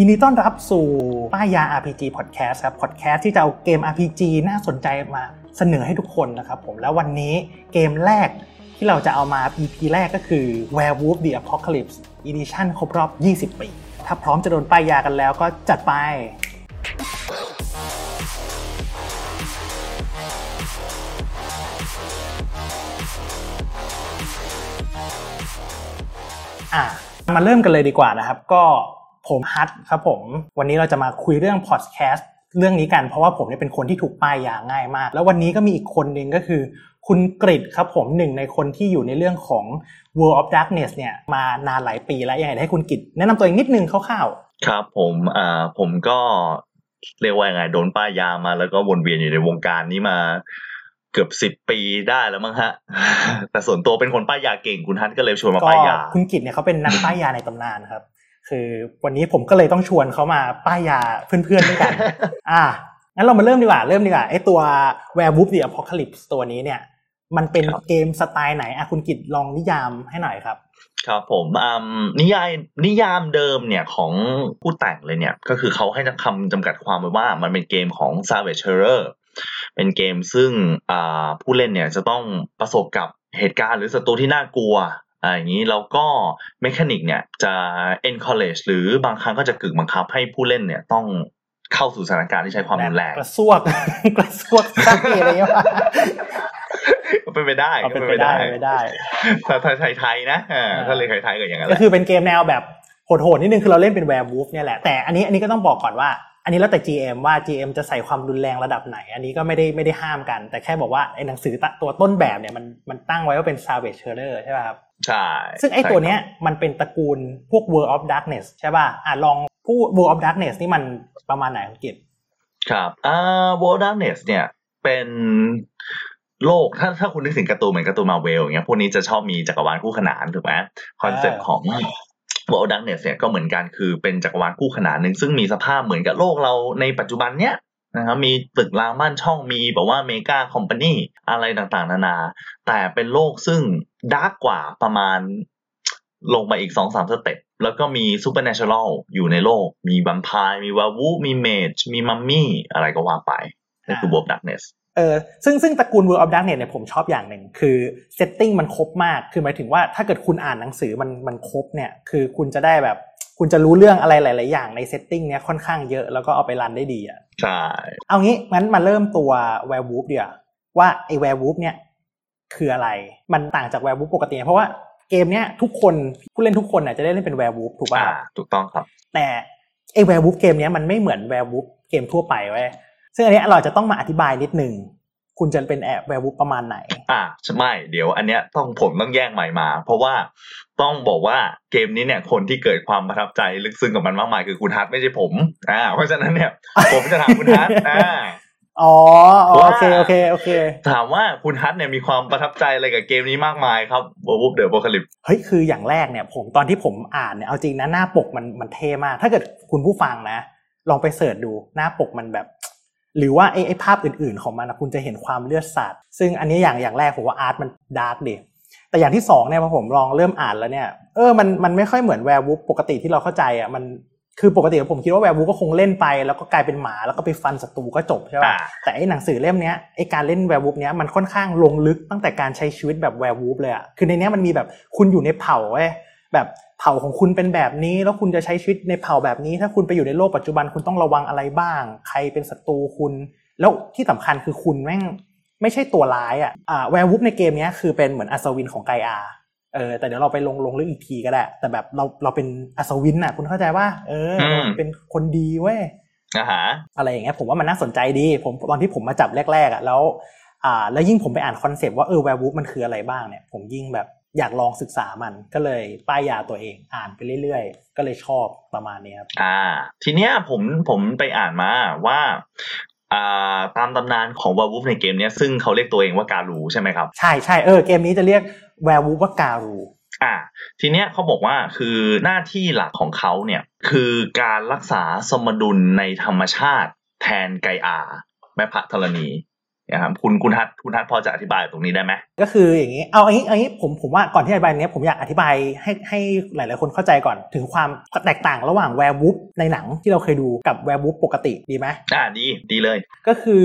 ยินดีต้อนรับสู่ป้ายยา RPG Podcast ครับ Podcast ที่จะเอาเกม RPG น่าสนใจมาเสนอให้ทุกคนนะครับผม แล้ววันนี้เกมแรกที่เราจะเอามา EP แรกก็คือ Werewolf the Apocalypse Edition ครบรอบ 20 ปี ถ้าพร้อมจะโดนป้ายยากันแล้วก็จัดไปอะมาเริ่มกันเลยดีกว่านะครับ ก็ ผมฮัทครับผม วันนี้เราจะมาคุยเรื่องพอดแคสต์เรื่องนี้กันเพราะว่าผมเนี่ยเป็นคนที่ถูกป้ายยาง่ายมาก แล้ววันนี้ก็มีอีกคนหนึ่งก็คือ คุณกริดครับผมหนึ่งในคนที่อยู่ในเรื่องของ World of Darkness เนี่ยมานานหลายปีแล้วยังไงให้คุณกริดแนะนำตัวเองนิดนึงคร่าวครับผมอ่าผมก็เรียกว่ายังไงโดนป้ายยามาแล้วก็วนเวียนอยู่ในวงการนี้มาเกือบสิบปีได้แล้วมั้งฮะ แต่ส่วนตัวเป็นคนป้ายยาเก่งคุณฮัทก็เลยชวนๆมาก็ป้ายยา คุณกริดเนี่ยเขาเป็นนักป้ายยาในตำนานครับ คือวันนี้ผมก็เลยต้องชวนเขามาป้ายยาเพื่อนๆด้วยกัน อะงั้นเรามาเริ่มดีกว่า เริ่มดีกว่าไอตัว Werewolf the Apocalypse ตัวนี้เนี่ย มันเป็นครับเกมสไตล์ไหนอะคุณกิตลองนิยามให้หน่อยครับ ครับผมอ่านิยายนิยามเดิมเนี่ยของผู้แต่งเลยเนี่ย ก็คือเขาให้คำจำกัดความไว้ว่ามันเป็นเกมของ Savage Terror เป็นเกมซึ่งอ่าผู้เล่นเนี่ยจะต้องประสบกับเหตุการณ์หรือศัตรูที่น่ากลัว อ่าอย่างนี้แล้วก็ mechanic เนี่ยจะ encourage หรือบางครั้งก็จะกึ่งบังคับให้ผู้เล่นเนี่ยต้องเข้าสู่สถานการณ์ที่ใช้ความรุนแรงกระซวกกระซวกซักอะไรเงี้ยวะก็เป็นไปได้เอาเป็นไปได้เป็นไปได้ถ้าถ้าไทยไทยๆนะอ่าอ่าถ้าเลยไทยไทยๆก็อย่างนั้นแหละก็คือเป็นเกมแนวแบบโหดๆนิดนึงคือเราเล่นเป็น werewolf เนี่ยแหละแต่อันนี้อันนี้ก็ต้องบอกก่อนว่า อันนี้แล้วแต่ GM ว่า GM จะใส่ความรุนแรงระดับไหน อันนี้ก็ไม่ได้ไม่ได้ห้ามกัน แต่แค่บอกว่าไอ้หนังสือตัวต้นแบบเนี่ยมันมันตั้งไว้ว่าเป็น Savage Terror ใช่ป่ะครับ ใช่ ซึ่งไอ้ใช่ตัวเนี้ยครับมันเป็นตระกูลพวก World of Darkness ใช่ป่ะอะลองพูด World of Darkness นี่มันประมาณไหนคุณกิตครับอ่า World Darkness เนี่ยเป็นโลกถ้าถ้าคุณนึกถึงการ์ตูนเหมือนการ์ตูนมาเวลอย่างเงี้ยพวกนี้จะชอบมีจักรวาลคู่ขนานถูกไหม concept ของ World Darkness เนี่ยก็เหมือนกันคือเป็นจักรวาลคู่ขนานหนึ่งซึ่งมีสภาพเหมือนกับโลกเราในปัจจุบันเนี้ย นะครับมีตึกรางบ้านช่องมีแบบว่า mega company อะไรต่างๆ นานา แต่เป็นโลกซึ่ง dark กว่าประมาณลงมาอีกสองสาม step แล้วก็มี supernatural อยู่ในโลก มีบัมพายมีวาวูมี mage มีมัมมี่อะไรก็ว่าไปนั่นคือ World of Darkness เออซึ่งซึ่งตระกูล World of Darkness เนี่ยผมชอบอย่างหนึ่งคือsetting มันครบมาก คือหมายถึงว่าถ้าเกิดคุณอ่านหนังสือมันมันครบเนี่ย คือคุณจะได้แบบ คุณจะรู้เรื่องอะไรหลาย ๆ อย่างใน setting เนี้ยค่อนข้างเยอะแล้วก็เอาไป run ได้ดีอะใช่เอางี้งั้นมาเริ่มตัว Werewolf เดี๋ยวว่าไอ้ Werewolf เนี่ยคืออะไร มันต่างจาก Werewolf ปกติ เพราะว่าเกมเนี้ยทุกคนผู้เล่นทุกคนน่ะจะได้เล่นเป็น Werewolf ถูกป่ะอ่าถูกต้องครับ แต่ไอ้ Werewolf เกมเนี้ยมันไม่เหมือน Werewolf เกมทั่วไปเว้ยซึ่งอันเนี้ยเราจะต้องมาอธิบายนิดนึง คุณจะเป็นแอบ Werewolf ประมาณไหน อ่าไม่เดี๋ยวอันเนี้ยต้องผมต้องแยกใหม่มา เพราะว่าต้องบอกว่าเกมนี้เนี่ยคนที่เกิดความประทับใจลึกซึ้งกับมันมากมายคือคุณฮัทไม่ใช่ผมอ่าเพราะฉะนั้นเนี่ยผมจะถามคุณฮัทอ่าอ๋ออ๋อว่าโอเคโอเคโอเค ถามว่าคุณฮัทเนี่ยมีความประทับใจอะไรกับเกมนี้มากมายครับ Werewolf the Apocalypse เฮ้ยคืออย่างแรกเนี่ยผมตอนที่ผมอ่านเนี่ยเอาจริงนะหน้าปกมันมันเท่มาก ถ้าเกิดคุณผู้ฟังนะ ลองไป search ดูหน้าปกมันแบบ หรือว่าไอ้ไอ้ภาพอื่นๆ ของมันนะคุณจะเห็นความเลือดสาดซึ่งอันนี้อย่างอย่างแรกผมว่า art มัน dark ดิแต่อย่างที่สองเนี่ยพอผมลองเริ่มอ่านแล้วเนี่ยเออมันมันไม่ค่อยเหมือน werewolf ปกติที่เราเข้าใจอะมันคือปกติผมคิดว่า werewolf ก็คงเล่นไป แล้วก็กลายเป็นหมาแล้วก็ไปฟันศัตรูก็จบใช่ป่ะอ่าแต่ไอ้หนังสือเล่มเนี้ยไอ้การเล่น werewolf เนี้ยมันค่อนข้างลงลึกตั้งแต่การใช้ชีวิตแบบ werewolf เลยอะคือในเนี้ยมันมีแบบคุณอยู่ในเผ่าเว้ยแบบ เผ่าของคุณเป็นแบบนี้ แล้วคุณจะใช้ชีวิตในเผ่าแบบนี้ ถ้าคุณไปอยู่ในโลกปัจจุบันคุณต้องระวังอะไรบ้าง ใครเป็นศัตรูคุณ แล้วที่สำคัญคือคุณแม่งไม่ใช่ตัวร้ายอะอ่า werewolf ในเกมเนี้ยคือเป็นเหมือนอัศวินของ Gaia เออแต่เดี๋ยวเราไปลงลงเรื่องอีกทีก็ได้ แต่แบบเราเราเป็นอัศวินน่ะ คุณเข้าใจว่าเออเราเป็นคนดีเว้ยอ่าฮะอะไรอย่างเงี้ยผมว่ามันน่าสนใจดี ผมตอนที่ผมมาจับแรกๆอะแล้ว อ่า แล้วยิ่งผมไปอ่าน concept ว่าเออ werewolf มันคืออะไรบ้างเนี่ย ผมยิ่งแบบ อยากลองศึกษามันก็เลยป้ายยาตัวเองอ่านไปเรื่อยๆ ก็เลยชอบประมาณนี้ครับอ่า ทีเนี้ยผมผมไปอ่านมาว่าอ่าตามตำนานของ Werewolf ในเกมเนี้ยซึ่งเขาเรียกตัวเองว่าการูใช่ไหมครับ ใช่ใช่เออเกมนี้จะเรียกแวร์วูฟว่าการูอ่าทีเนี้ยเขาบอกว่าคือหน้าที่หลักของเขาเนี่ยคือการรักษาสมดุลในธรรมชาติแทนไกอาแม่พระธรณี นะครับคุณคุณทัศคุณทัศพอจะอธิบายตรงนี้ได้ไหมก็คืออย่างนี้เอาอันนี้อันนี้ผมผมว่าก่อนที่อธิบายเนี้ยผมอยากอธิบายให้ให้หลาย ๆ คนเข้าใจก่อนถึงความแตกต่างระหว่าง werewolf ในหนังที่เราเคยดูกับ werewolf ปกติดีไหมอ่าดีดีเลย ก็คือ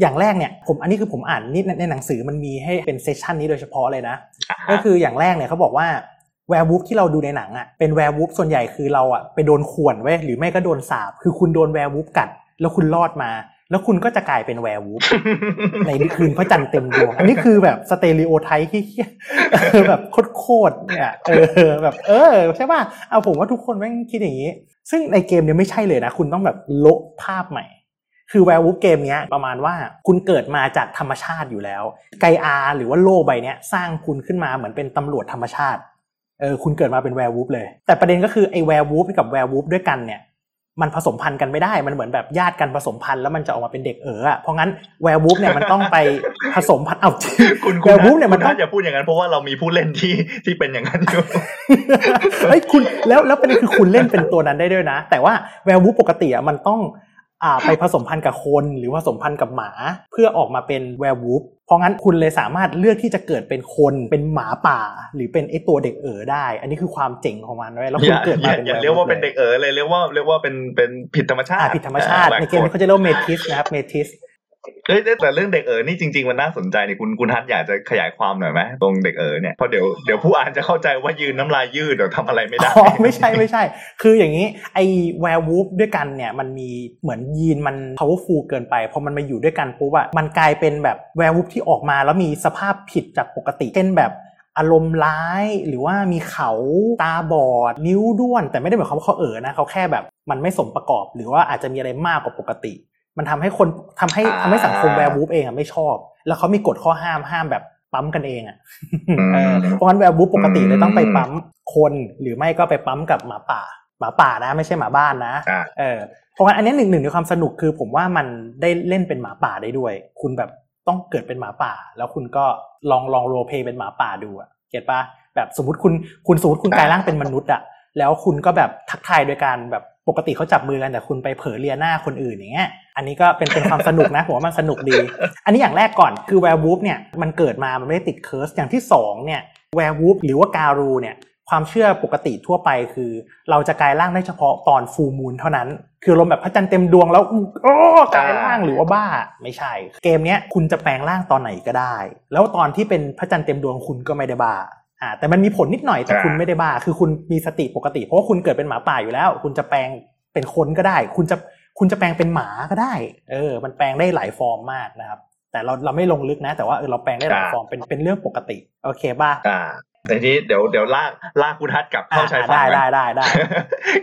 อย่างแรกเนี่ยผมอันนี้คือผมอ่านนี่ในในหนังสือมันมีให้เป็น session นี้โดยเฉพาะเลยนะอ่าก็ฮะคืออย่างแรกเนี่ยเขาบอกว่า werewolf ที่เราดูในหนังอะเป็น werewolf ส่วนใหญ่คือเราอะไปโดนข่วนเว้ยหรือไม่ก็โดนสาบคือคุณโดน werewolf กัดแล้วคุณรอดมา แล้วคุณก็จะกลายเป็น werewolf ในคืนพระจันทร์เต็มดวง อันนี้คือแบบ stereotype ที่แบบโคตรเนี่ยเออแบบ เออใช่ป่ะเอาผมว่าทุกคนแม่งคิดอย่างนี้ ซึ่งในเกมเนี่ยไม่ใช่เลยนะ คุณต้องแบบโละภาพใหม่ คือ werewolf เกมเนี้ยประมาณว่าคุณเกิดมาจากธรรมชาติอยู่แล้ว Gaia หรือว่าโลกใบเนี้ยสร้างคุณขึ้นมาเหมือนเป็นตำรวจธรรมชาติเออคุณเกิดมาเป็น werewolf เลย แต่ประเด็นก็คือไอ้ werewolf กับ werewolf ด้วยกันเนี่ย มันผสมพันธุ์กันไม่ได้ มันเหมือนแบบญาติกันผสมพันธุ์แล้วมันจะออกมาเป็นเด็กเอ๋ออะเพราะงั้น werewolf เนี่ยมันต้องไปผสมพันธุ์เอาจริงคุณ werewolf เนี่ยมันคุณต้ทัองศอย่าพูดอย่างนั้นเพราะว่าเรามีผู้เล่นที่ที่เป็นอย่างนั้นอยู่เฮ้ยคุณแล้วแล้วประเด็นคือคุณเล่นเป็นตัวนั้นได้ด้วยนะ แต่ว่า werewolf ปกติอะมันต้องอ่าไปผสมพันธุ์กับคนหรือผสมพันธุ์กับหมา เพื่อออกมาเป็น werewolf เพ ราะงั้นคุณเลยสามารถเลือกที่จะเกิดเป็นคนเป็นหมาป่า หรือเป็นไอตัวเด็กเอ๋อได้ อันนี้คือความเจ๋งของมันเว้ยแล้วคุณเกิดมาเป็น werewolf อย่าอย่าอย่าเรียกว่าเป็นเลเด็ยกเอ๋อเลยเรียกว่าเรียกว่าเป็นเป็นผิดธรรมชาติอ่าผิดธรรมชาติอ่ในเกมนี้เขาจะเรียกว่า metis นะครับ metis เฮ้ยแต่เรื่องเด็กเอ๋อนี่จริง ๆ มันน่าสนใจนี่คุณคุณทัศน์อยากจะขยายความหน่อยไหมตรงเด็กเอ๋อเนี่ยเพราะเดี๋ยวเดี๋ยวผู้อ่านจะเข้าใจว่ายืนน้ำลายยืดเดี๋ยวทำอะไรไม่ได้อ๋อไม่ใช่ไม่ใช่ คืออย่างนี้ไอ้ werewolf ด้วยกันเนี่ยมันมีเหมือนยีนมัน powerful เกินไปพอมันมาอยู่ด้วยกันปุ๊บอะมันกลายเป็นแบบ werewolf ที่ออกมาแล้วมีสภาพผิดจากปกติเช่นแบบอารมณ์ร้ายหรือว่ามีเขาตาบอด นิ้วด้วน แต่ไม่ได้หมายความว่าเขาเอ๋อนะเขาแค่แบบมันไม่สมประกอบ หรือว่าอาจจะมีอะไรมากกว่าปกติ มันทำให้คนทำให้อ่าทำให้สังคม werewolf เองอะไม่ชอบ แล้วเขามีกฎข้อห้ามห้ามแบบปั๊มกันเองอะเออเพราะงั้น werewolf ปกติเลยต้องไปปั๊มคนหรือไม่ก็ไปปั๊มกับหมาป่าหมาป่านะไม่ใช่หมาบ้านนะอ่าเออเพราะงั้นอันนี้หนึ่งหนึ่งในความสนุกคือผมว่ามันได้เล่นเป็นหมาป่าได้ด้วย คุณแบบต้องเกิดเป็นหมาป่า แล้วคุณก็ลองลอง roleplay เป็นหมาป่าดูอะ get ปะแบบสมมติคุณคุณสมมติคุณกลายร่างเป็นมนุษย์อะ แล้วคุณก็แบบทักทายโดยการแบบปกติเขาจับมือกันแต่คุณไปเผลอเลียหน้าคนอื่นอย่างเงี้ย อันนี้ก็เป็นเป็นความสนุกนะผมว่ามันสนุกดี อันนี้อย่างแรกก่อนคือ werewolf เนี่ยมันเกิดมามันไม่ได้ติด curse อย่างที่สองเนี่ย werewolf หรือว่า Garou เนี่ยความเชื่อปกติทั่วไปคือ เราจะกลายร่างได้เฉพาะตอน full moon เท่านั้น คือลมแบบพระจันทร์เต็มดวงแล้วโอ้กลายร่างหรือว่าบ้าไม่ใช่ เกมเนี้ยคุณจะแปลงร่างตอนไหนก็ได้ แล้วตอนที่เป็นพระจันทร์เต็มดวงคุณก็ไม่ได้บ้า อ่าแต่มันมีผลนิดหน่อยแต่คุณไม่ได้บ้า คือคุณมีสติปกติ เพราะว่าคุณเกิดเป็นหมาป่าอยู่แล้ว คุณจะแปลงเป็นคนก็ได้ คุณจะคุณจะแปลงเป็นหมาก็ได้ เออ มันแปลงได้หลายฟอร์มมากนะครับ แต่เราเราไม่ลงลึกนะ แต่ว่าเออเราแปลงได้หลายอ่าฟอร์มเป็นเป็นเรื่องปกติ โอเคป่ะอ่าแต่ทีนี้เดี๋ยวเดี๋ยวลากลากคุณทัศน์กลับเข้าชายฝั่งได้นะได้ได้ได้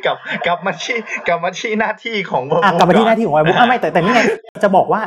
กลับกลับมาที่กลับมาที่หน้าที่ของอะกลับมาที่หน้าที่ของ Werewolf ก่อะไม่แต่แต่นี่ไงจะบอกว่า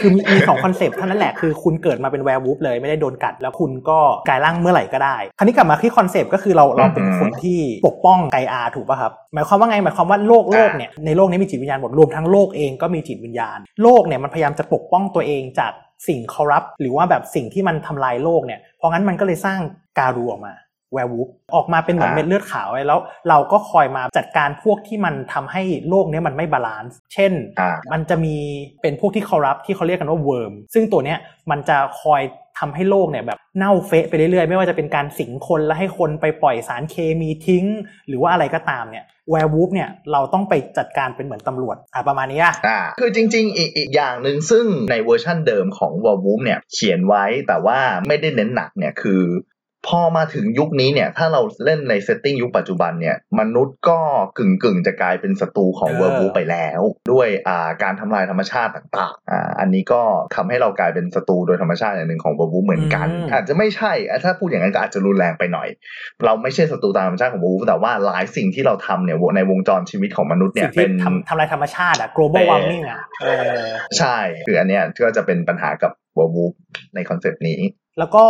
คือมีมีสองคอนเซปต์เท่านั้นแหละคือคุณเกิดมาเป็น Werewolf เลยไม่ได้โดนกัด แล้วคุณก็กลายร่างเมื่อไหร่ก็ได้ คราวนี้กลับมาที่คอนเซปต์ก็คือเราเราเป็นคนที่ปกป้อง Gaia ถูกป่ะครับหมายความว่าไงหมายความว่าโลกโลกเนี่ยในโลกนี้มีจิตวิญญาณหมดรวมทั้งโลกเองก็มีจิตวิญญาณ โลกเนี่ยมันพยายามจะปกป้องตัวเองจากสิ่ง corrupt หรือว่าแบบสิ่งที่มันทำลายโลกเนี่ยเพราะงั้นมันก็เลยสร้างGarou ออกมา Werewolf ออกมาเป็นเหมือนอ่าเม็ดเลือดขาวไว้แล้ว เราก็คอยมาจัดการพวกที่มันทำให้โลกเนี้ยมันไม่ balance เช่นอ่ามันจะมีเป็นพวกที่ corrupt ที่เขาเรียกกันว่า Wyrm ซึ่งตัวเนี้ยมันจะคอยทำให้โลกเนี่ยแบบเน่าเฟะไปเรื่อยๆ ไม่ว่าจะเป็นการสิงคนแล้วให้คนไปปล่อยสารเคมีทิ้ง หรือว่าอะไรก็ตามเนี่ย Werewolf เนี่ยเราต้องไปจัดการเป็นเหมือนตำรวจอะประมาณนี้อะอ่าคือจริงๆอีกอีกอย่างหนึ่งซึ่งในเวอร์ชั่นเดิมของ w a r w o o f เนี่ยเขียนไว้แต่ว่าไม่ได้เน้นหนักเนี่ยคือ พอมาถึงยุคนี้เนี่ย ถ้าเราเล่นในเซตติ้งยุคปัจจุบันเนี่ย มนุษย์ก็กึ่งกึ่งๆจะกลายเป็นศัตรูของเออ w a r w o o f ไปแล้ว ด้วยอ่าการทำลายธรรมชาติต่างๆอ่าอันนี้ก็ทำให้เรากลายเป็นศัตรูโดยธรรมชาติอย่างหนึ่งของ w a r w o o f เหมือนกัน อาจจะไม่ใช่อะถ้าพูดอย่างนั้นก็อาจจะรุนแรงไปหน่อย เราไม่ใช่ศัตรูตามธรรมชาติของ w a r w o o f แต่ว่าหลายสิ่งที่เราทำเนี่ยในวงจรชีวิตของมนุษย์เนี่สิ่ยงที่เป็นทำทำลายธรรมชาติอะ global warming อะเออใช่คืออันเนี้ยก็จะเป็นปัญหากับ Werewolf ในคอนเซปต์นี้ แล้วก็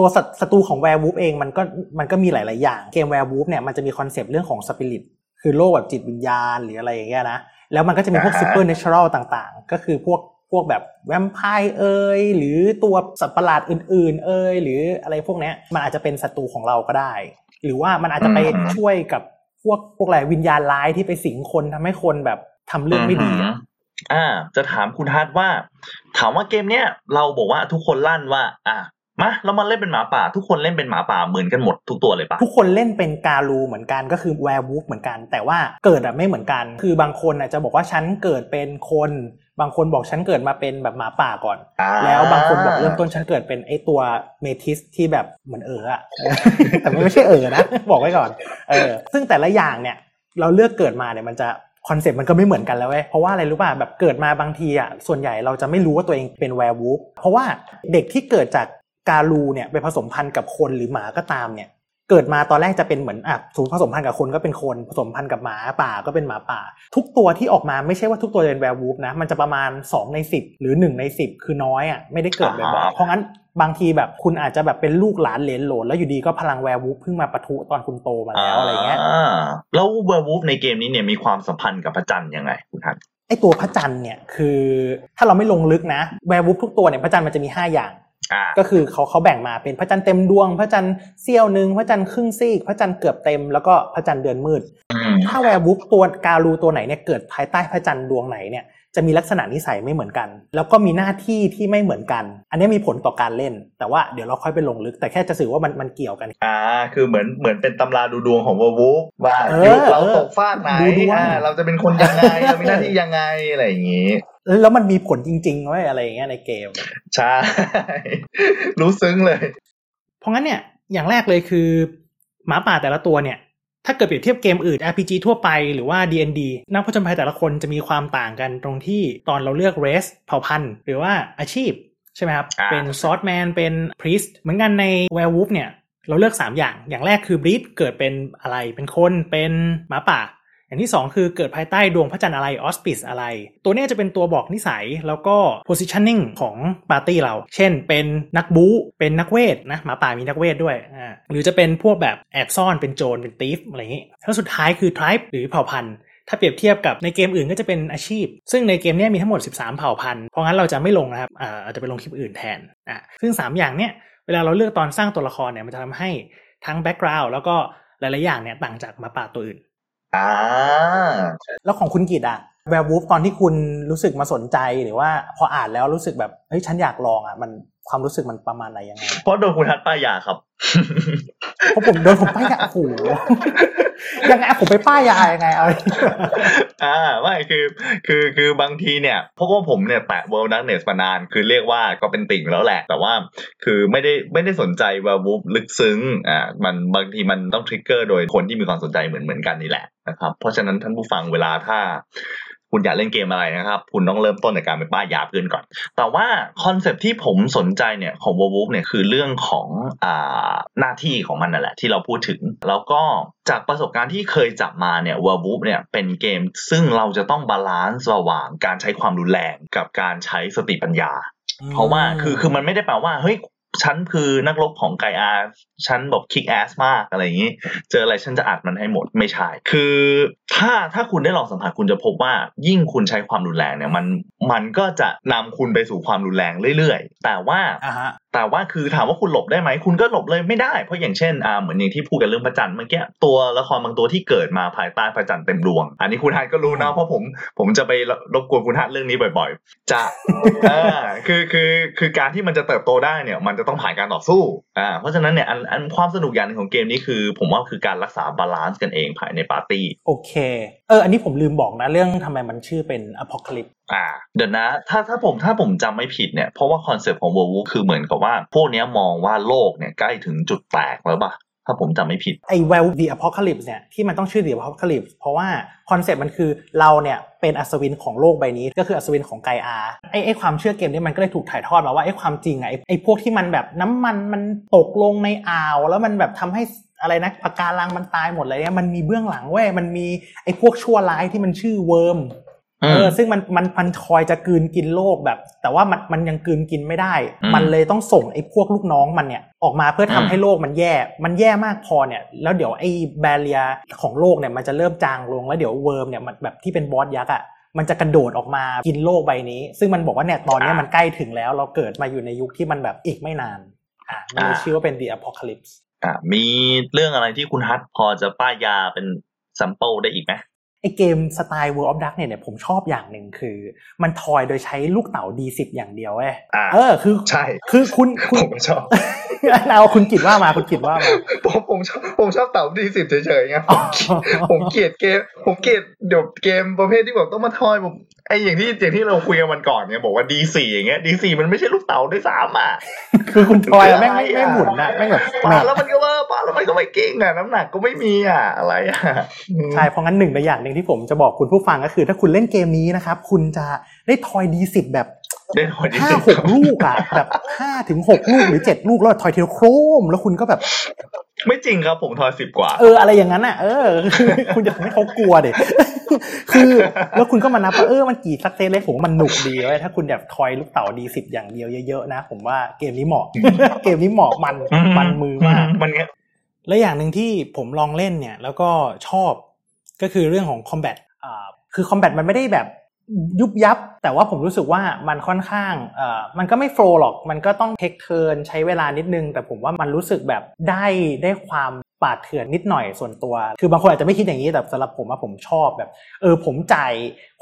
ตัวศัตศัตรูของ Werewolf เองมันก็มันก็มีหลาย ๆ อย่างเกม Werewolf เนี่ยมันจะมีคอนเซปต์เรื่องของสปิริตคือโลกแบบจิตวิญญาณหรืออะไรอย่างเงี้ยนะแล้วมันก็จะมีพวกอ่าฮะซูเปอร์เนเชอรัลต่างๆ ก็คือพวกพวกแบบแวมไพร์เอ่ยหรือตัวสัตว์ประหลาดอื่น ๆ เอ่ยหรืออะไรพวกเนี้ยมันอาจจะเป็นศัตรูของเราก็ได้ หรือว่ามันอาจจะไปช่วยกับพวกพวกอะไรวิญญาณร้ายที่ไปสิงคนทำให้คนแบบทำเรื่องไม่ดีอะอ่า จะถามคุณฮัทว่า ถามว่าเกมเนี้ยเราบอกว่าทุกคนลั่นว่า อะ มาเรามาเล่นเป็นหมาป่า ทุกคนเล่นเป็นหมาป่าเหมือนกันหมดทุกตัวเลยปะทุกคนเล่นเป็นการูเหมือนกันก็คือแวร์วูฟเหมือนกัน แต่ว่าเกิดอะไม่เหมือนกัน คือบางคนอะจะบอกว่าฉันเกิดเป็นคน บางคนบอกฉันเกิดมาเป็นแบบหมาป่าก่อนอ่าแล้วบางคนบอกเริ่มต้นฉันเกิดเป็นไอตัวเมทิสที่แบบเหมือนเอออะแต่ไม่ใช่เออนะบอกไว้ก่อนเออซึ่งแต่ละอย่างเนี่ยเราเลือกเกิดมาเนี่ยมันจะคอนเซ็ปต์มันก็ไม่เหมือนกันแล้วเว้ย เพราะว่าอะไรรู้ป่ะ แบบเกิดมาบางทีอะ ส่วนใหญ่เราจะไม่รู้ว่าตัวเองเป็น Werewolf เพราะว่าเด็กที่เกิดจาก Garou เนี่ยไปผสมพันธุ์กับคนหรือหมาก็ตามเนี่ยเกิดมาตอนแรกจะเป็นเหมือนอะสมมติผสมพันธุ์กับคนก็เป็นคน ผสมพันธุ์กับหมาป่าก็เป็นหมาป่า ทุกตัวที่ออกมาไม่ใช่ว่าทุกตัวจะเป็น Werewolf นะมันจะประมาณ 2 ใน 10 หรือ 1 ใน 10 คือน้อยอะไม่ได้เกิดบ่อยๆเพราะงั้นบางทีแบบคุณอาจจะแบบเป็นลูกหลานเหลนโหลนแล้วอยู่ดีก็พลัง Werewolf เพิ่งมาปะทุตอนคุณโตมาแล้วอะไรเงี้ยาแล้ว Werewolf ในเกมนี้เนี่ยมีความสัมพันธ์กับพระจันทร์ยังไงคุณฮัทไอตัวพระจันทร์เนี่ยคือถ้าเราไม่ลงลึกนะ Werewolf ทุกตัวเนี่ยพระจันทร์มันจะมี 5 อย่างอ่า ก็คือเขาเขาแบ่งมาเป็นพระจันทร์เต็มดวง พระจันทร์เสี้ยวหนึ่งพระจันทร์ครึ่งซีก พระจันทร์เกือบเต็มแล้วก็พระจันทร์เดือนมืดอืมถ้า Werewolf ตัว Garou ตัวไหนเนี่ยเกิดภายใต้พระจันทร์ดวงไหนเนี่ยจะมีลักษณะนิสัยไม่เหมือนกัน แล้วก็มีหน้าที่ที่ไม่เหมือนกัน อันนี้มีผลต่อการเล่น แต่ว่าเดี๋ยวเราค่อยไปลงลึก แต่แค่จะสื่อว่ามันมันเกี่ยวกัน อ่า คือเหมือนเหมือนเป็นตำราดูดวงของเวอร์วูฟว่าเออยุคเราตกฟากไหนดูดวงอ่าเราจะเป็นคนยังไงเรามีหน้าที่ยังไงอะไรอย่างงี้ แล้วมันมีผลจริงๆไว้ยอะไรอย่างเงี้ยในเกม ใช่ รู้ซึ้งเลย เพราะงั้นเนี่ย อย่างแรกเลยคือ หมาป่าแต่ละตัวเนี่ย ถ้าเกิดเปรียบเทียบเกมอื่น RPG ทั่วไปหรือว่า D&D นักผจญภัยแต่ละคนจะมีความต่างกันตรงที่ตอนเราเลือก race เผ่าพันธุ์ หรือว่าอาชีพ ใช่ไหมครับอ่าเป็นซอ t แมนเป็นพรีสเหมือนกันใน Werewolf เนี่ยเราเลือก 3 อย่าง อย่างแรกคือ breed เกิดเป็นอะไร เป็นคน เป็นหมาป่า อย่างที่ 2 คือเกิดภายใต้ดวงพระจันทร์อะไร auspice อะไร ตัวนี้จะเป็นตัวบอกนิสัยแล้วก็ positioning ของปาร์ตี้เรา เช่น เป็นนักบู๊เป็นนักเวทนะหมาป่ามีนักเวทด้วยอ่าหรือจะเป็นพวกแบบแอบซ่อนเป็นโจรเป็น thief อะไรอย่างงี้แล้วสุดท้ายคือ tribe หรือเผ่าพันธุ์ถ้าเปรียบเทียบกับในเกมอื่นก็จะเป็นอาชีพ ซึ่งในเกมนี้มีทั้งหมด 13 เผ่าพันธุ์ เพราะงั้นเราจะไม่ลงนะครับอาจจะไปลงคลิปอื่นแทนอะซึ่ง 3 อย่างเนี้ยเวลาเราเลือกตอนสร้างตัวละครเนี่ยมันจะทำให้ทั้ง background แล้วก็หลาย ๆ อย่างเนี่ยต่างจากหมาป่าตัวอื่น อ่าแล้วของคุณกิตอะ Werewolf ตอนที่คุณรู้สึกมาสนใจหรือว่าพออ่านแล้วรู้สึกแบบเฮ้ยฉันอยากลองอะมัน ความรู้สึกมันประมาณไหนยังไงเพราะโดนคุณทัศน์ป้ายยาครับเพราะผมโดนผมป้ายยาโอ้โหยังไงผมไปป้ายยายังไงเอาอ่าไม่คือคือคือบางทีเนี่ยเพราะว่าผมเนี่ยแตะ World Darkness มานาน คือเรียกว่าก็เป็นติ่งแล้วแหละ แต่ว่าคือไม่ได้ไม่ได้สนใจ Werewolf ลึกซึ้งอ่ามันบางทีมันต้อง trigger โดยคนที่มีความสนใจเหมือนเหมือนกันนี่แหละนะครับเพราะฉะนั้นท่านผู้ฟังเวลาถ้า คุณอยากเล่นเกมอะไรนะครับ คุณต้องเริ่มต้นในการไปป้ายยาเพื่อนก่อน แต่ว่าคอนเซปต์ที่ผมสนใจเนี่ยของ w o r w o l f เนี่ยคือเรื่องของอ่าหน้าที่ของมันนั่นแหละที่เราพูดถึง แล้วก็จากประสบการณ์ที่เคยจับมาเนี่ย w o r w o l f เนี่ยเป็นเกมซึ่งเราจะต้อง balance ระหว่างการใช้ความรุนแรงกับการใช้สติปัญญา เพราะว่าคือคือมันไม่ได้แปลว่าเฮ้ย ฉันคือนักรบของ Gaia ฉันแบบ kick ass มากอะไรอย่างนี้ เจออะไรฉันจะอัดมันให้หมดไม่ใช่ คือถ้าถ้าคุณได้ลองสัมผัสคุณจะพบว่ายิ่งคุณใช้ความรุนแรงเนี่ยมันมันก็จะนำคุณไปสู่ความรุนแรงเรื่อยๆ แต่ว่าแต่ว่าคือถามว่าคุณหลบได้ไหมคุณก็หลบเลยไม่ได้เพราะอย่างเช่นอ่าเหมือนอย่างที่พูดกันเรื่องพระจันทร์เมื่อกี้ตัวละครบางตัวที่เกิดมาภายใต้พระจันทร์เต็มดวง อันนี้คุณฮัทก็รู้นะเพราะผมผมจะไปรบกวนคุณฮัทเรื่องนี้บ่อยๆ จะอ่าคือคือคือการที่มันจะเติบโตได้เนี่ย มันจะต้องผ่านการต่อสู้อ่าเพราะฉะนั้นเนี่ยอันอันความสนุกอย่างหนึ่งของเกมนี้คือ ผมว่าคือการรักษา balance กันเองภายในปาร์ตี้โอเค เอออันนี้ผมลืมบอกนะเรื่องทำไมมันชื่อเป็น Apocalypse อ่าเดี๋ยวนะถ้าถ้าผมถ้าผมจำไม่ผิดเนี่ย เพราะว่าคอนเซปต์ของ w o r w o l f คือเหมือนกับว่า พวกเนี้ยมองว่าโลกเนี่ยใกล้ถึงจุดแตกแล้วป่ะถ้าผมจำไม่ผิดไอ้ Werewolf the Apocalypse เนี่ยที่มันต้องชื่อ the Apocalypse เพราะว่าคอนเซ็ปต์มันคือเราเนี่ยเป็นอัศวินของโลกใบนี้ ก็คืออัศวินของ Gaia ไอ้ไอ้ความเชื่อเกมนี้มันก็เลยถูกถ่ายทอดมาว่าไอ้ความจริงอะไอ้ไอ้พวกที่มันแบบน้ำมันมันตกลงในอ่าว แล้วมันแบบทำให้ อะไรนะปะการังมันตายหมดเลยเนี่ยมันมีเบื้องหลังเว้ยมันมีไอ้พวกชั่วร้ายที่มันชื่อ Wyrm อืมเออซึ่งมันมันมันคอยจะกลืนกินโลกแบบ แต่ว่ามันมันยังกลืนกินไม่ได้อืมมันเลยต้องส่งไอ้พวกลูกน้องมันเนี่ยออกมาเพื่อทำอืมให้โลกมันแย่ มันแย่มากพอเนี่ยแล้วเดี๋ยวไอ้ barrier ของโลกเนี่ยมันจะเริ่มจางลงแล้วเดี๋ยว Wyrm เนี่ยมันแบบที่เป็นบอสยักษ์อะมันจะกระโดดออกมากินโลกใบนี้ ซึ่งมันบอกว่าเนี่ยตอนเนี้ยมันใกล้ถึงแล้วเราเกิดมาอยู่ในยุคที่มันแบบอีกไม่นานอะมันเลยชื่อว่าเป็น the apocalypse อ่ามีเรื่องอะไรที่คุณฮัทพอจะป้ายยาเป็นซัมเปิลได้อีกไหมไอเกมสไตล์ World of Dark เนี่ยผมชอบอย่างหนึ่งคือ มันทอยโดยใช้ลูกเต๋า D10 อย่างเดียวเว้ยอ่าเออคือใช่คือคุณคุผณมก็ชอบเอาคุณกิดว่ามาคุณกิดว่ามาผมผมชอบผมชอบเต่าดีสิบเฉยๆไงผมผมเกลียดเกม ผมเกลียดเดี๋ยวเกมประเภทที่แบบต้องมาทอยผม ไออย่างที่อย่างที่เราคุยกันวันก่อนเนี่ยบอกว่าดีสี่อย่างเงี้ยดีสี่มันไม่ใช่ลูกเต๋าด้วยซ้ำอะ คือคุณทอยอะแม่งไม่ไม่หมุนนะแม่งแบบปาแม่งแล้วมันก็ว่าปาแล้วมันก็ไม่เก่งอะน้ำหนักก็ไม่มีอะอะไรอะอืมใช่เพราะงั้นหนึ่งในอย่างหนึ่งที่ผมจะบอกคุณผู้ฟังก็คือ ถ้าคุณเล่นเกมนี้นะครับ คุณจะได้ทอยดีสิบแบบได้ทอยดีห้าสิบหกลูกอะแบบห้าถึงหกลูกหรือเจ็ดลูกแล้วทอยเทลโครม แล้วคุณก็แบบไม่จริงครับผมทอยสิบกว่า เอออะไรอย่างนั้นอะเออ คุณจะทำให้เขากลัวเด็ คือแล้วคุณก็มานับว่าเออมันกี่สักเซสเลยผมว่ามันหนุกดีเว้ยถ้าคุณแบบทอยลูกเต๋าดีสิบอย่างเดียวเยอะๆนะ ผมว่าเกมนี้เหมาะ เกมนี้เหมาะมันมันมือมากมันเงี้ยและอย่างหนึ่งที่ผมลองเล่นเนี่ย แล้วก็ชอบก็คือเรื่องของคอมแบทอ่าคือคอมแบทมันไม่ได้แบบยุบยับ แต่ว่าผมรู้สึกว่ามันค่อนข้างเอ่อมันก็ไม่โฟล์หรอก มันก็ต้องเทคเทิร์นใช้เวลานิดนึง แต่ผมว่ามันรู้สึกแบบได้ได้ความ ปาดเถื่อนนิดหน่อยส่วนตัว คือบางคนอาจจะไม่คิดอย่างนี้แต่สำหรับผมว่าผมชอบแบบ เออผมจ่าย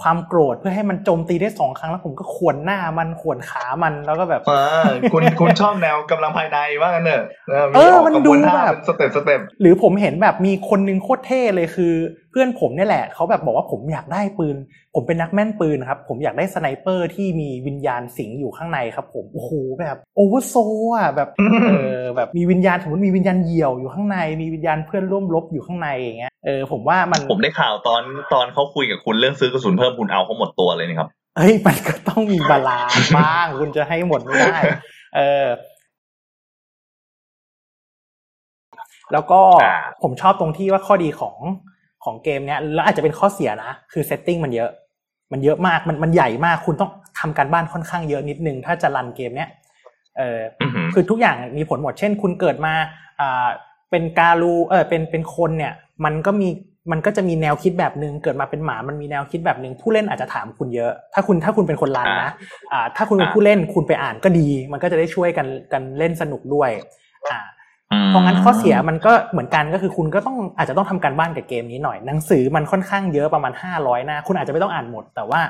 ความโกรธเพื่อให้มันโจมตีได้สองครั้งแล้วผมก็ขวนหน้ามันขวนขามันแล้วก็แบบเออคุณคุณชอบแนวกำลังภายในว่างั้นเนอะเอออกมันกระบวนท่าแบบเป็น step stepหรือผมเห็นแบบมีคนนึงโคตรเท่เลยคือ เพื่อนผมเนี่ยแหละเขาแบบบอกว่าผมอยากได้ปืน ผมเป็นนักแม่นปืนครับ ผมอยากได้ sniper ที่มีวิญญาณสิงอยู่ข้างในครับ ผมโอ้โหแบบ over soul อะแบบเออแบบมีวิญญาณสมมติมีวิญญาณเหยี่ยวอยู่ข้างในมีวิญญาณเพื่อนร่วมรบอยู่ข้างในอย่างเงี้ยเออผมว่ามันผมได้ข่าวตอนตอนเขาคุยกับคุณเรื่องซื้อกระสุนเพิ่มคุณเอาเขาหมดตัวเลยนะครับเฮ้ยมันก็ต้องมี balance บ้างคุณจะให้หมดไม่ได้ เออ แล้วก็อ่าผมชอบตรงที่ว่าข้อดีของของเกมเนี้ยแล้วอาจจะเป็นข้อเสียนะ คือ setting มันเยอะ มันเยอะมากมันมันใหญ่มากคุณต้องทำการบ้านค่อนข้างเยอะนิดนึง ถ้าจะ run เกมเนี้ยเอออือหือคือทุกอย่างมีผลหมด เช่น คุณเกิดมาอ่าเป็น Garou เออเป็นเป็นคนเนี่ย มันก็มี มันก็จะมีแนวคิดแบบหนึ่งเกิดมาเป็นหมา มันมีแนวคิดแบบหนึ่งผู้เล่นอาจจะถามคุณเยอะ ถ้าคุณถ้าคุณเป็นคนรันนะอ่าถ้าคุณเป็นผู้เล่นคุณไปอ่านก็ดี มันก็จะได้ช่วยกันกันเล่นสนุกด้วยอ่าเพราะงั้นข้อเสียมันก็เหมือนกันก็คือคุณก็ต้องอาจจะต้องทำการบ้านกับเกมนี้หน่อยหนังสือมันค่อนข้างเยอะประมาณห้าร้อยหน้าคุณอาจจะไม่ต้องอ่านหมด แต่ว่า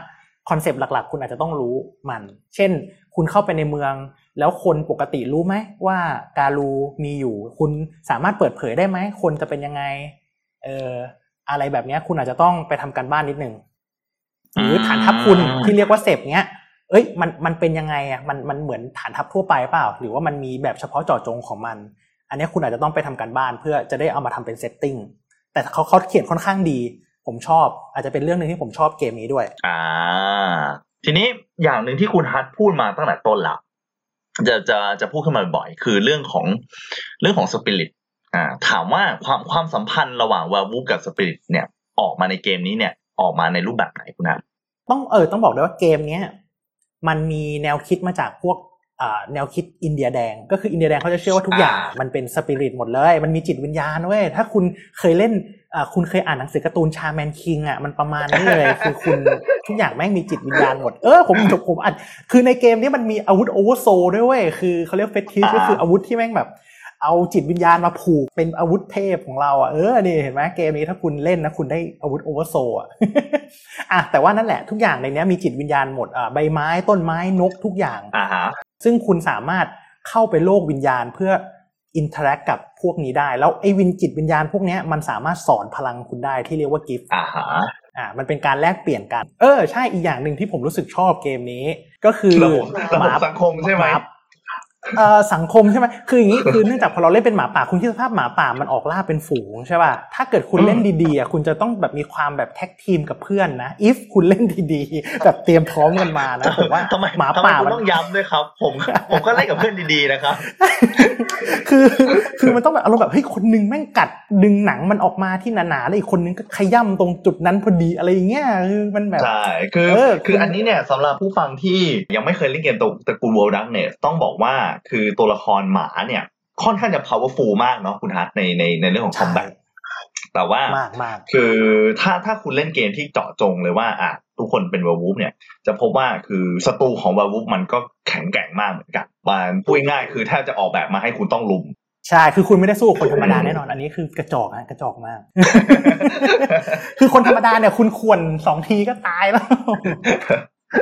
คอนเซปต์หลัก ๆ คุณอาจจะต้องรู้มัน เช่น คุณเข้าไปในเมือง แล้วคนปกติรู้ไหมว่าการูมีอยู่ คุณสามารถเปิดเผยได้ไหมคนจะเป็นยังไงเออ อะไรแบบเนี้ยคุณอาจจะต้องไปทำการบ้านนิดนึงหรือฐานทัพคุณที่เรียกว่าเสพเนี้ย เอ้ย มันมันเป็นยังไงอะมันมันเหมือนฐานทัพทั่วไปเปล่า หรือว่ามันมีแบบเฉพาะเจาะจงของมัน อันเนี้ยคุณอาจจะต้องไปทำการบ้านเพื่อจะได้เอามาทำเป็นเซตติ้งแต่เขาเขาเขียนค่อนข้างดี ผมชอบ อาจจะเป็นเรื่องหนึ่งที่ผมชอบเกมนี้ด้วย อ่า ทีนี้อย่างหนึ่งที่คุณฮัทพูดมาตั้งแต่ต้นละจะจะจะพูดขึ้นมาบ่อยๆคือเรื่องของเรื่องของสปิริต อ่าถามว่าความความสัมพันธ์ระหว่างวาวูฟกับสปิริตเนี่ยออกมาในเกมนี้เนี่ยออกมาในรูปแบบไหนคุณฮัทต้องเออต้องบอกด้วยว่าเกมเนี้ยมันมีแนวคิดมาจากพวกอ่าแนวคิดอินเดียแดง ก็คืออินเดียแดงเขาจะเชื่อว่าทุกอย่างอ่ามัมันเป็นสปิริตหมดเลย มันมีจิตวิญญาณเว้ยถ้าคุณเคยเล่นอ่าคุณเคยอ่านหนังสือการ์ตูนชาแมนคิงอะมันประมาณนี้เลยคือคุณทุกอย่างแม่งมีจิตวิญญาณหมดเออผมผมผมอ่านคือในเกมนี้มันมีอาวุธ over soul ด้วยเว้ยคือเขาเรียก fetish ก็คืออาวุธที่แม่งแบบ เอาจิตวิญญาณมาผูกเป็นอาวุธเทพของเราอะเออนี่เห็นไหมเกมนี้ถ้าคุณเล่นนะคุณได้อาวุธ over soul อะอะแต่ว่านั่นแหละทุกอย่างในเนี้ยมีจิตวิญญาณหมดอ่าใบไม้ต้นไม้นกทุกอย่างอ่าฮะซึ่งคุณสามารถเข้าไปโลกวิญญาณเพื่อ interact กับพวกนี้ได้ แล้วไอ้วินจิตวิญญาณพวกเนี้ยมันสามารถสอนพลังคุณได้ที่เรียกว่า gift อ่าฮะอ่ามันเป็นการแลกเปลี่ยนกัน เออใช่อีกอย่างหนึ่งที่ผมรู้สึกชอบเกมนี้ ก็คือระบบระบบสังคมใช่ไหมาเอ่อ สังคมใช่ไหมคืออย่างนี้คือเนื่องจากพอเราเล่นเป็นหมาป่าคุณคิดสภาพหมาป่ามันออกล่าเป็นฝูงใช่ป่ะถ้าเกิดคุณเล่นดีๆอะคุณจะต้องแบบมีความแบบแท็กทีมกับเพื่อนนะ if คุณเล่นดีๆแบบเตรียมพร้อมกันมานะผมว่าทำไมหมาทำไมป่าคุณมันต้องย้ำด้วยครับ ผมผมก็เล่นกับเพื่อนดีๆนะครับคือคือมันต้องแบบอารมณ์แบบเฮ้ยคนหนึงแม่งกัดดึงหนังมันออกมาที่หนาๆแล้วอีกคนนึงก็ขย่ำตรงจุดนั้นพอดีอะไรอย่างเงี้ยคือมันแบบใช่คือเออคือคุณอันนี้เนี่ยสำหรับผู้ฟังที่ยังไม่เคยเล่นเกมตัวตระกูล World Darkness ต้องบอกว่าคือตัวละครหมาเนี่ย ค่อนข้างจะ powerful มากเนาะคุณฮัทในในในเรื่องของ combat แต่ว่ามากมากคือถ้าถ้าคุณเล่นเกมที่เจาะจงเลยว่าอะทุกคนเป็นว r วูฟเนี่ย จะพบว่าคือศัตรูของว r วูฟมันก็แข็งแกร่งมากเหมือนกันมันพูดง่ายๆคือแทบจะออกแบบมาให้คุณต้องลุมใช่ คือคุณไม่ได้สู้คนธรรมดาแน่นอน อันนี้คือกระจอกฮะกระจอกมาก คือคนธรรมดาเนี่ยคุณควรสองทีก็ตายแล้ว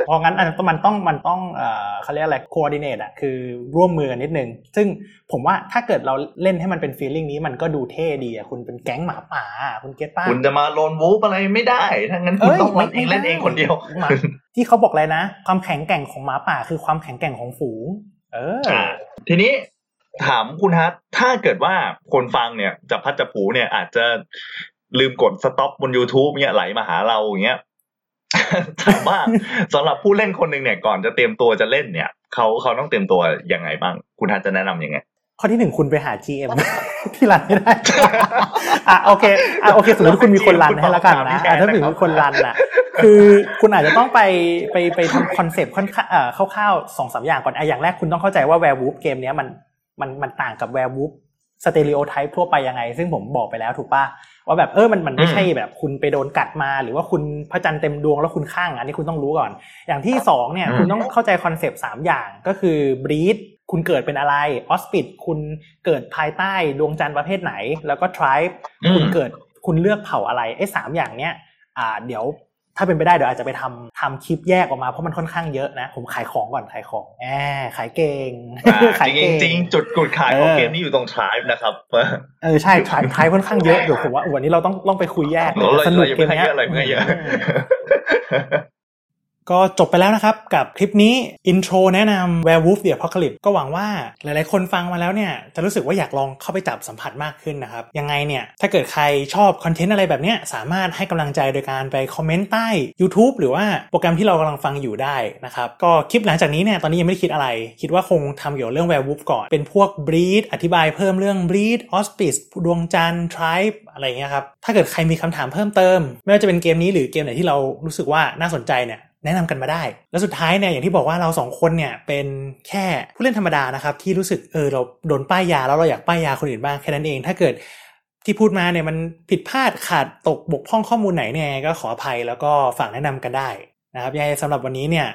เพราะงั้นอันมันต้องมันต้องเอ่อเขาเรียกอะไร coordinate อะคือร่วมมือกันนิดนึง ซึ่งผมว่าถ้าเกิดเราเล่นให้มันเป็น feeling นี้มันก็ดูเท่ดีอะคุณเป็นแก๊งหมาป่าอะคุณเก็ตป้าคุณจะมาโลนวูฟอะไรไม่ได้ถ้างั้นคุณต้องวันเองเล่นเองคนเดียวหมาที่เขาบอกเลยนะ ความแข็งแกร่งของหมาป่า คือความแข็งแกร่งของฝูง เอออ่าทีนี้ถามคุณฮัทถ้าเกิดว่าคนฟังเนี่ยจับพัดจับผูเนี่ยอาจจะลืมกดสต็อปบน YouTube เนี่ยไหลมาหาเราอย่างเงี้ย ถามว่าสำหรับผู้เล่นคนหนึ่งเนี่ยก่อนจะเตรียมตัวจะเล่นเนี่ยเขาเขาต้องเตรียมตัวยังไงบ้าง คุณฮัทจะแนะนำยังไงข้อที่หนึ่งคุณไปหา GM ที่รันไม่ได้อะโอเคอะโอเค สมมติคุณมีคนรันให้แล้วกันนะอะถ้าถึงมีคนรันอะ คือคุณอาจจะต้องไปไปไปทำ concept ค่อนข้างเอ่อคร่าวๆสองสามอย่างก่อนอะอย่างแรกคุณต้องเข้าใจว่า werewolf เกมเนี้ยมันมันมันต่างกับแวร์วูฟสเต r ร o โอไทป์ทั่วไปยังไง ซึ่งผมบอกไปแล้วถูกป่ะ ว่าแบบเออมันมันไม่ใช่แบบคุณไปโดนกัดมา หรือว่าคุณพระจันทร์เต็มดวงแล้วคุณคลั่งอันนี้คุณต้องรู้ก่อน อย่างที่สองเนี่ยอืมคุณต้องเข้าใจ concept สามอย่างก็คือ breed คุณเกิดเป็นอะไร auspice คุณเกิดภายใต้ดวงจันทร์ประเภทไหน แล้วก็ tribeอืมคุณเกิดคุณเลือกเผ่าอะไรไอ้สามอย่างเนี้ยอ่าเดี๋ยว ถ้าเป็นไปได้เดี๋ยวอาจจะไปทำทำคลิปแยกออกมาเพราะมันค่อนข้างเยอะนะ ผมขายของก่อนขายของแอบขายเก่งอ่าขายจเก่ริงงๆจริงๆจุดกุดขายของเออเกมนี้อยู่ตรงทริปนะครับเออใช่ทายทายค่อนข้างเยอะเดี๋ยวผมว่าวันนี้เราต้องต้องไปคุยแยกเราสนุกเราอย่าเกเพิ่มงให้เนี้ยเยอะเลยเพิ่งให้เยอะ ก็จบไปแล้วนะครับ กับคลิปนี้อินโทรแนะนำ Werewolf the Apocalypse ก็หวังว่าหลายๆ คนฟังมาแล้วเนี่ย จะรู้สึกว่าอยากลองเข้าไปจับสัมผัสมากขึ้นนะครับ ยังไงเนี่ย ถ้าเกิดใครชอบคอนเทนต์อะไรแบบเนี้ยสามารถให้กำลังใจโดยการไปคอมเมนต์ใต้ YouTube หรือว่าโปรแกรมที่เรากำลังฟังอยู่ได้นะครับ ก็คลิปหลังจากนี้เนี่ยตอนนี้ยังไม่ได้คิดอะไร คิดว่าคงทำเกี่ยวกับเรื่อง Werewolf ก่อนเป็นพวก breed อธิบายเพิ่มเรื่อง breed auspice ดวงจันทร์ tribe อะไรอย่างเงี้ยครับถ้าเกิดใครมีคำถามเพิ่มเติม ไม่ว่าจะเป็นเกมนี้หรือเกมไหนที่เรารู้สึกว่าน่าสนใจเนี่ย แนะนำกันมาได้ แล้วสุดท้ายเนี่ยอย่างที่บอกว่าเราสองคนเนี่ยเป็นแค่ผู้เล่นธรรมดานะครับที่รู้สึกเออเราโดนป้ายยาแล้วเราอยากป้ายยาคนอื่นบ้างแค่นั้นเอง ถ้าเกิดที่พูดมาเนี่ยมันผิดพลาดขาดตกบกพร่องข้อมูลไหนเนี่ยก็ขออภัยแล้วก็ฝากแนะนำกันได้นะครับยังไงสำหรับวันนี้เนี่ย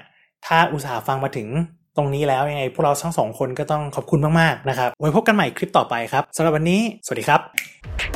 ถ้าอุตส่าห์ฟังมาถึงตรงนี้แล้วยังไงพวกเราทั้งสองคนก็ต้องขอบคุณมากๆนะครับไว้พบกันใหม่คลิปต่อไปครับสำหรับวันนี้ สวัสดีครับ